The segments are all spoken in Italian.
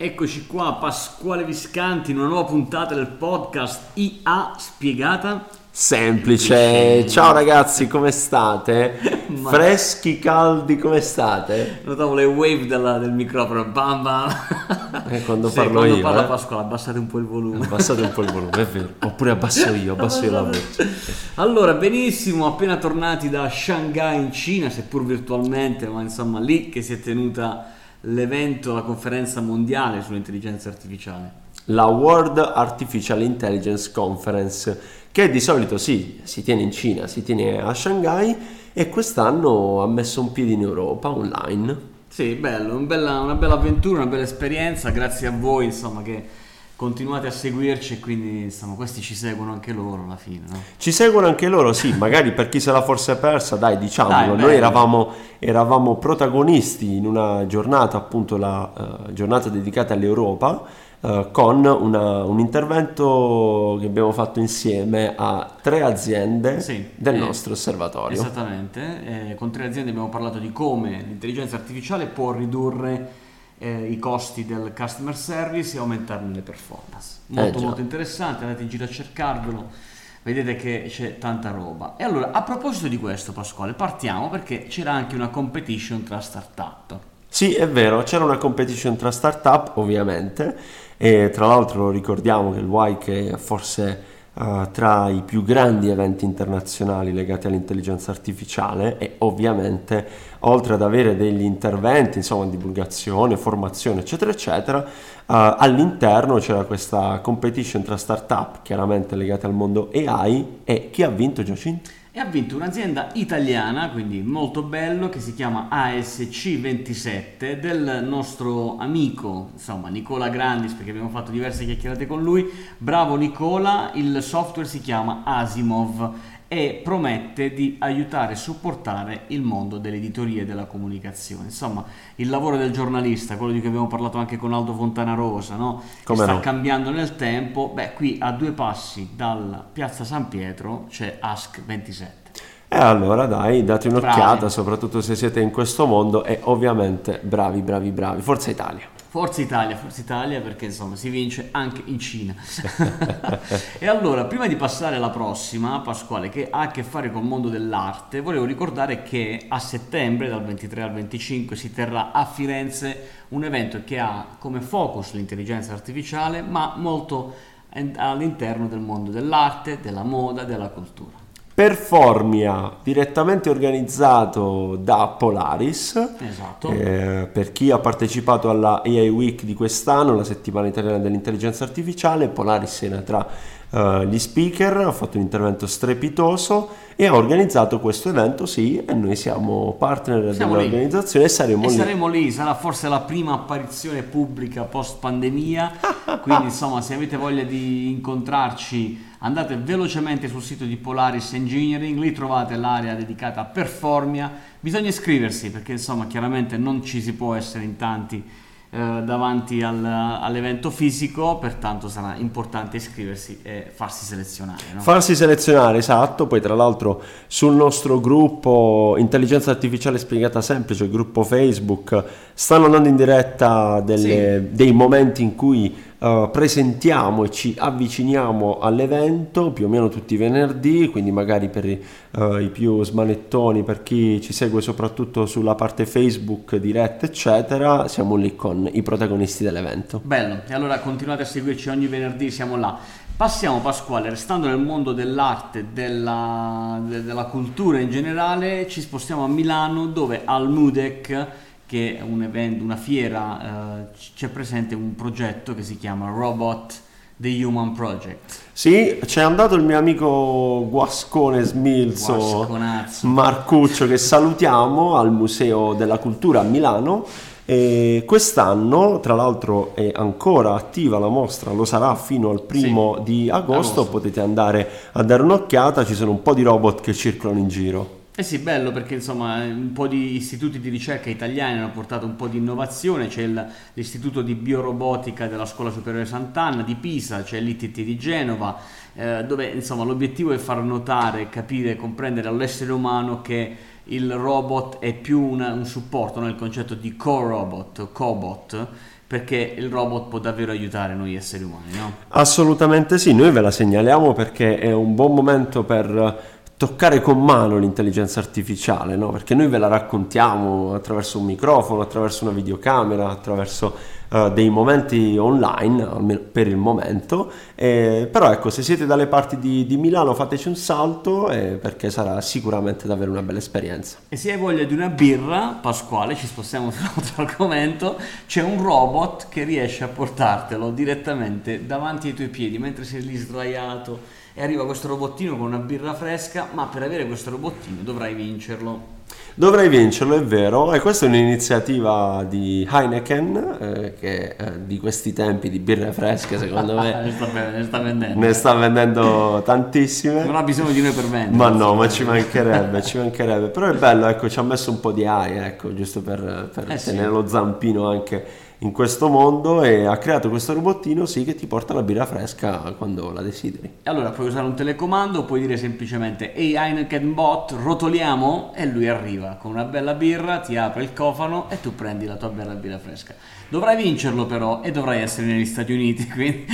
Eccoci qua, Pasquale Viscanti, in una nuova puntata del podcast IA spiegata. Semplice. Ciao ragazzi, come state? Ma... Freschi, caldi, come state? Notavo le wave della, del microfono, bam bam. Eh, quando sì, parlo quando io. parla eh? Pasquale, abbassate un po' il volume. Abbassate un po' il volume, è vero. Oppure abbasso io, abbasso io la voce. Allora, benissimo, appena tornati da Shanghai in Cina, seppur virtualmente, ma insomma lì che si è tenuta l'evento, la conferenza mondiale sull'intelligenza artificiale. La World Artificial Intelligence Conference, che di solito sì, si tiene in Cina, si tiene a Shanghai e quest'anno ha messo un piede in Europa online. Sì, bello, un bella, una bella avventura, una bella esperienza, grazie a voi insomma che continuate a seguirci e quindi insomma questi ci seguono anche loro alla fine no? ci seguono anche loro sì magari per chi se la forse persa dai diciamolo dai, noi eravamo, eravamo, protagonisti in una giornata appunto la uh, giornata dedicata all'Europa uh, con una, un intervento che abbiamo fatto insieme a tre aziende sì, del eh, nostro osservatorio esattamente eh, con tre aziende abbiamo parlato di come l'intelligenza artificiale può ridurre eh, i costi del customer service e aumentarne le performance. Molto eh, molto interessante, andate in giro a cercarvelo, vedete che c'è tanta roba. E allora, a proposito di questo Pasquale, partiamo perché c'era anche una competition tra startup. Sì, è vero, c'era una competition tra startup ovviamente e tra l'altro ricordiamo che il WIKE è forse uh, tra i più grandi eventi internazionali legati all'intelligenza artificiale e ovviamente oltre ad avere degli interventi, insomma, divulgazione, formazione, eccetera, eccetera, uh, all'interno c'era questa competition tra startup, chiaramente legate al mondo AI, e chi ha vinto Giacinto? E ha vinto un'azienda italiana, quindi molto bello, che si chiama ASC27 del nostro amico, insomma, Nicola Grandis, perché abbiamo fatto diverse chiacchierate con lui. Bravo Nicola, il software si chiama Asimov e promette di aiutare e supportare il mondo dell'editoria e della comunicazione. Insomma, il lavoro del giornalista, quello di cui abbiamo parlato anche con Aldo Fontana Rosa, no? che sta no? cambiando nel tempo. Beh, qui a due passi dalla piazza San Pietro c'è Ask 27. E allora dai, date un'occhiata, bravi. soprattutto se siete in questo mondo e ovviamente bravi, bravi, bravi. Forza Italia! Forza Italia, Forza Italia perché insomma si vince anche in Cina. e allora, prima di passare alla prossima, Pasquale, che ha a che fare col mondo dell'arte, volevo ricordare che a settembre, dal 23 al 25, si terrà a Firenze un evento che ha come focus l'intelligenza artificiale, ma molto all'interno del mondo dell'arte, della moda, della cultura. Performia, direttamente organizzato da Polaris. Esatto. Eh, per chi ha partecipato alla AI Week di quest'anno, la settimana italiana dell'intelligenza artificiale, Polaris era tra uh, gli speaker, ha fatto un intervento strepitoso e ha organizzato questo evento, sì, e noi siamo partner siamo dell'organizzazione lì. e saremo e lì. saremo lì, sarà forse la prima apparizione pubblica post pandemia, quindi insomma se avete voglia di incontrarci andate velocemente sul sito di Polaris Engineering, lì trovate l'area dedicata a Performia, bisogna iscriversi perché insomma chiaramente non ci si può essere in tanti eh, davanti al, all'evento fisico, pertanto sarà importante iscriversi e farsi selezionare. No? Farsi selezionare, esatto, poi tra l'altro sul nostro gruppo Intelligenza Artificiale Spiegata Semplice, il gruppo Facebook, stanno andando in diretta delle, sì. dei momenti in cui Uh, presentiamo e ci avviciniamo all'evento più o meno tutti i venerdì, quindi magari per uh, i più smanettoni, per chi ci segue soprattutto sulla parte Facebook diretta, eccetera, siamo lì con i protagonisti dell'evento. Bello, e allora continuate a seguirci ogni venerdì, siamo là. Passiamo Pasquale, restando nel mondo dell'arte, della, della cultura in generale, ci spostiamo a Milano dove al Mudec che è un evento, una fiera, eh, c'è presente un progetto che si chiama Robot The Human Project. Sì, c'è andato il mio amico Guascone Smilzo Marcuccio che salutiamo al Museo della Cultura a Milano. E quest'anno, tra l'altro, è ancora attiva la mostra, lo sarà fino al primo sì, di agosto, agosto, potete andare a dare un'occhiata, ci sono un po' di robot che circolano in giro. Eh sì, bello perché insomma un po' di istituti di ricerca italiani hanno portato un po' di innovazione, c'è il, l'istituto di biorobotica della Scuola Superiore Sant'Anna di Pisa, c'è l'ITT di Genova, eh, dove insomma l'obiettivo è far notare, capire, comprendere all'essere umano che il robot è più una, un supporto, no? il concetto di co-robot, cobot, perché il robot può davvero aiutare noi esseri umani, no? Assolutamente sì, noi ve la segnaliamo perché è un buon momento per toccare con mano l'intelligenza artificiale, no? perché noi ve la raccontiamo attraverso un microfono, attraverso una videocamera, attraverso uh, dei momenti online, almeno per il momento, eh, però ecco, se siete dalle parti di, di Milano fateci un salto eh, perché sarà sicuramente davvero una bella esperienza. E se hai voglia di una birra, Pasquale, ci spostiamo su un altro argomento, c'è un robot che riesce a portartelo direttamente davanti ai tuoi piedi mentre sei lì sdraiato e arriva questo robottino con una birra fresca, ma per avere questo robottino dovrai vincerlo. Dovrai vincerlo, è vero, e questa è un'iniziativa di Heineken, eh, che eh, di questi tempi di birre fresche secondo me ne, sta, ne, sta, vendendo. Ne sta vendendo tantissime. Non ha bisogno di noi per vendere. Ma no, ma ci mancherebbe, ci mancherebbe. Però è bello, ecco, ci ha messo un po' di aria, ecco, giusto per, per eh tenere sì. lo zampino anche in questo mondo e ha creato questo robottino sì che ti porta la birra fresca quando la desideri. Allora puoi usare un telecomando, puoi dire semplicemente ehi Heineken bot, rotoliamo e lui arriva con una bella birra, ti apre il cofano e tu prendi la tua bella birra fresca. Dovrai vincerlo però e dovrai essere negli Stati Uniti, quindi,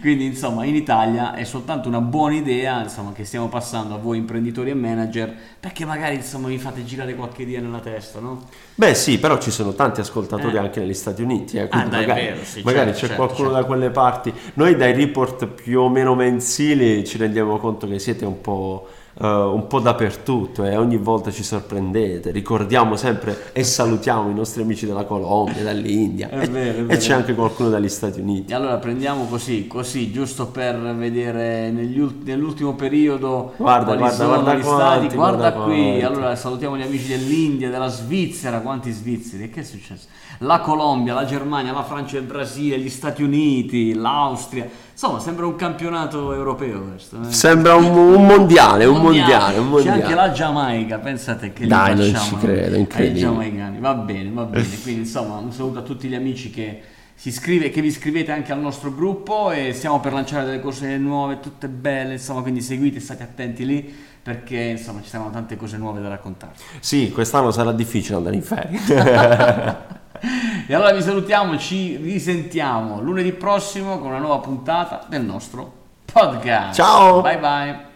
quindi insomma in Italia è soltanto una buona idea insomma, che stiamo passando a voi imprenditori e manager perché magari insomma vi fate girare qualche idea nella testa, no? Beh sì, però ci sono tanti ascoltatori eh. anche negli Stati Uniti, eh, ah, dai, magari, vero, sì, magari certo, c'è certo, qualcuno certo. da quelle parti. Noi dai report più o meno mensili ci rendiamo conto che siete un po' uh, un po' dappertutto e ogni volta ci sorprendete. Ricordiamo sempre e salutiamo i nostri amici della Colombia, dall'India è vero, è vero. e c'è anche qualcuno dagli Stati Uniti. E allora prendiamo così, così, giusto per vedere ult- nell'ultimo periodo guarda, guarda, guarda, quanti, stati. Guarda, guarda qui, quanti. allora salutiamo gli amici dell'India, della Svizzera, quanti svizzeri, che è successo? La Colombia, la Germania, la Francia, il Brasile, gli Stati Uniti, l'Austria Insomma, sembra un campionato europeo questo. Eh? Sembra un, un, mondiale, un mondiale, un mondiale. C'è anche la Giamaica, pensate che Dai, li non ci credo, incredibile. ai giamaicani. Va bene, va bene. Quindi, insomma, un saluto a tutti gli amici che si scrive, che vi iscrivete anche al nostro gruppo e stiamo per lanciare delle cose nuove, tutte belle, insomma, quindi seguite, state attenti lì perché insomma ci saranno tante cose nuove da raccontare. Sì, quest'anno sarà difficile andare in ferie. E allora vi salutiamo, ci risentiamo lunedì prossimo con una nuova puntata del nostro podcast. Ciao! Bye bye!